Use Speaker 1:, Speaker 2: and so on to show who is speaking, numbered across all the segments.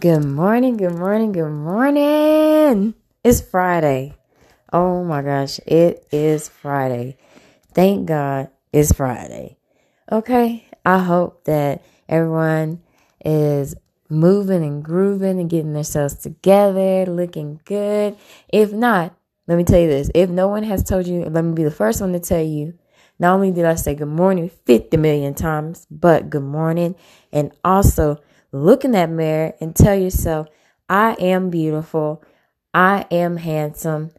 Speaker 1: Good morning, good morning, good morning. It's Friday. Oh my gosh, it is Friday. Thank God it's Friday. Okay, I hope that everyone is moving and grooving and getting themselves together, looking good. If not, let me tell you this if no one has told you, let me be the first one to tell you. Not only did I say good morning 50 million times, but good morning. And also look in that mirror and tell yourself, I am beautiful. I am handsome.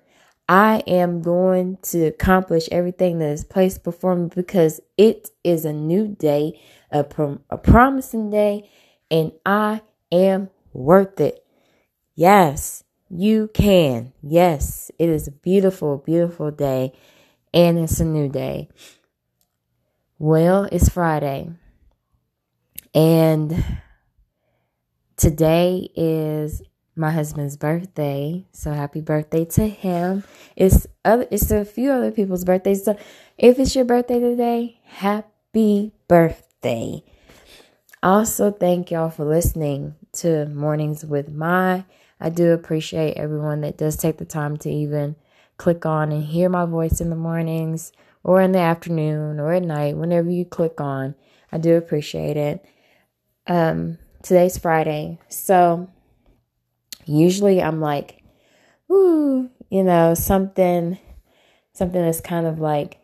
Speaker 1: I am going to accomplish everything that is placed before me because it is a new day, a, prom- a promising day, and I am worth it. Yes, you can. Yes, it is a beautiful, beautiful day, and it's a new day. Well, it's Friday, and today is my husband's birthday. So happy birthday to him. It's other it's a few other people's birthdays. So if it's your birthday today, happy birthday. Also, thank y'all for listening to Mornings with My. I do appreciate everyone that does take the time to even click on and hear my voice in the mornings or in the afternoon or at night, whenever you click on. I do appreciate it. Um, today's Friday. So usually I'm like, ooh, you know, something something that's kind of like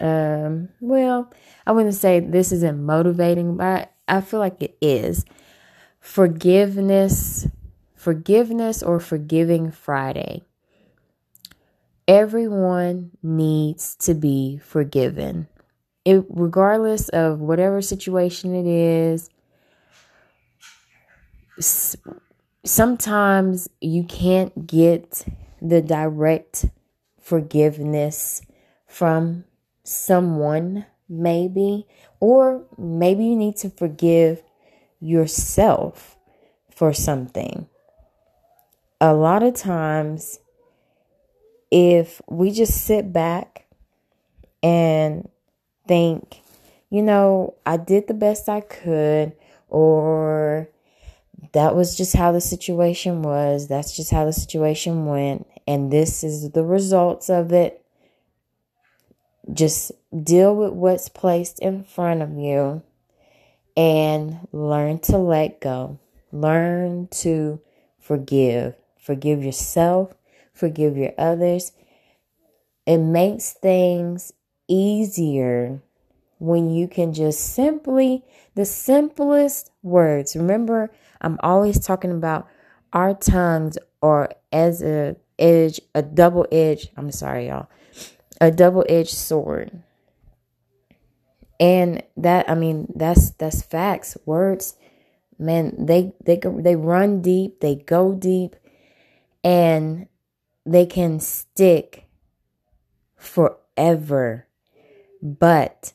Speaker 1: um well, I wouldn't say this isn't motivating, but I feel like it is. Forgiveness, forgiveness or forgiving Friday. Everyone needs to be forgiven. It, regardless of whatever situation it is, sometimes you can't get the direct forgiveness from someone, maybe, or maybe you need to forgive yourself for something. A lot of times, if we just sit back and think, you know, I did the best I could, or that was just how the situation was. That's just how the situation went. And this is the results of it. Just deal with what's placed in front of you and learn to let go. Learn to forgive. Forgive yourself, forgive your others. It makes things easier when you can just simply, the simplest words. Remember, I'm always talking about our tongues or as a edge, a double edge. I'm sorry, y'all, a double edged sword. And that, I mean, that's that's facts. Words, man, they they they run deep, they go deep, and they can stick forever. But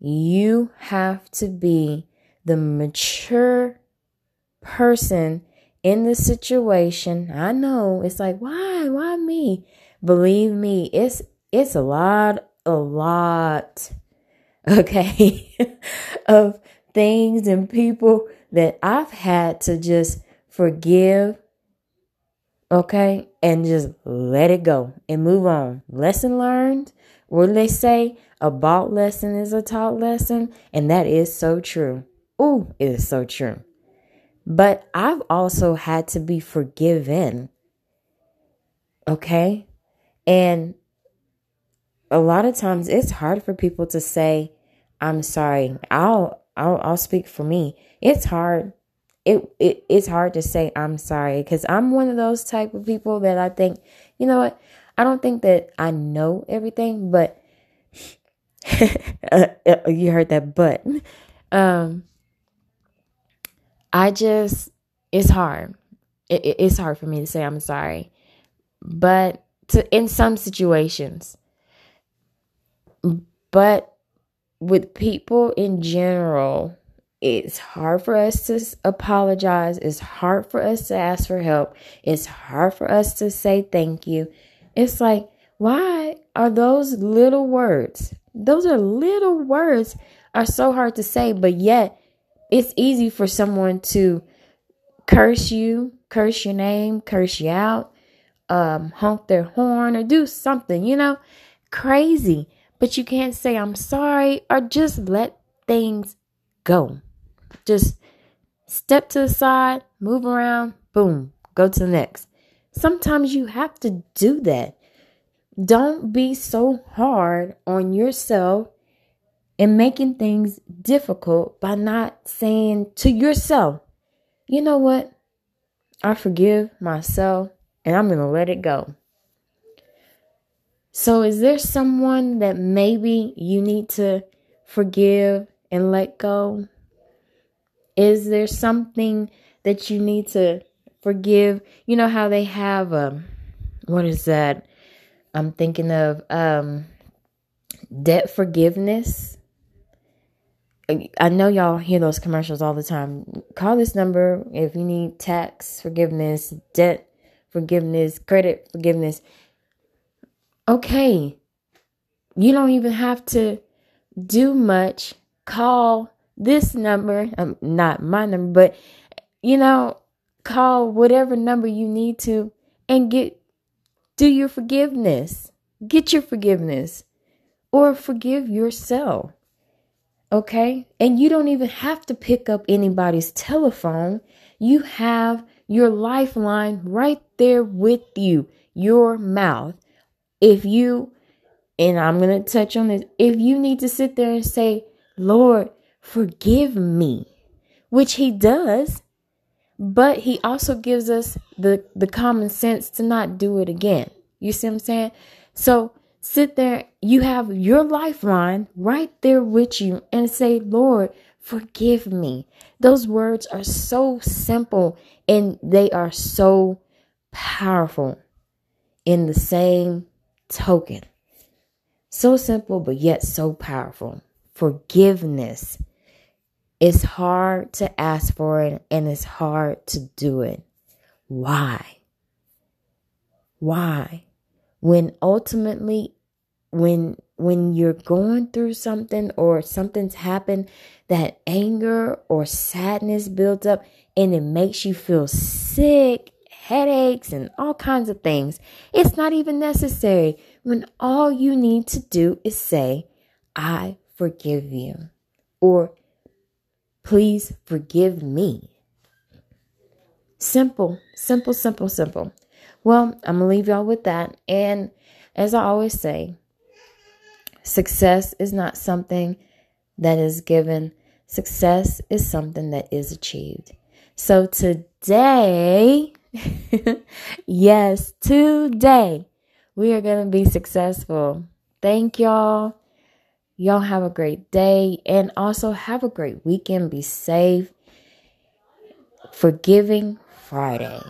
Speaker 1: you have to be the mature person in the situation. I know it's like, why? Why me? Believe me, it's it's a lot, a lot, okay, of things and people that I've had to just forgive, okay, and just let it go and move on. Lesson learned. What they say? A bought lesson is a taught lesson, and that is so true. Ooh, it is so true. But I've also had to be forgiven. Okay? And a lot of times it's hard for people to say, I'm sorry. I'll I'll I'll speak for me. It's hard. It, it it's hard to say I'm sorry because I'm one of those type of people that I think, you know what? I don't think that I know everything, but uh, you heard that but um I just, it's hard. It, it, it's hard for me to say I'm sorry. But to, in some situations, but with people in general, it's hard for us to apologize. It's hard for us to ask for help. It's hard for us to say thank you. It's like, why are those little words? Those are little words are so hard to say, but yet it's easy for someone to curse you, curse your name, curse you out, um, honk their horn, or do something, you know, crazy. But you can't say, I'm sorry, or just let things go. Just step to the side, move around, boom, go to the next. Sometimes you have to do that. Don't be so hard on yourself and making things difficult by not saying to yourself, you know what? I forgive myself and I'm going to let it go. So, is there someone that maybe you need to forgive and let go? Is there something that you need to forgive? You know how they have um what is that? I'm thinking of um debt forgiveness. I know y'all hear those commercials all the time. Call this number if you need tax forgiveness, debt forgiveness, credit forgiveness. Okay. You don't even have to do much. Call this number, um, not my number, but you know, call whatever number you need to and get do your forgiveness. Get your forgiveness or forgive yourself. Okay? And you don't even have to pick up anybody's telephone. You have your lifeline right there with you, your mouth. If you, and I'm going to touch on this, if you need to sit there and say, Lord, forgive me, which He does, but He also gives us the, the common sense to not do it again. You see what I'm saying? So sit there, you have your lifeline right there with you and say, Lord, forgive me. Those words are so simple and they are so powerful in the same token. So simple, but yet so powerful. Forgiveness. It's hard to ask for it and it's hard to do it. Why? Why? When ultimately when when you're going through something or something's happened that anger or sadness builds up and it makes you feel sick headaches and all kinds of things it's not even necessary when all you need to do is say i forgive you or please forgive me simple simple simple simple well i'm gonna leave y'all with that and as i always say Success is not something that is given, success is something that is achieved. So today, yes, today, we are going to be successful. Thank y'all. Y'all have a great day and also have a great weekend. Be safe. Forgiving Friday.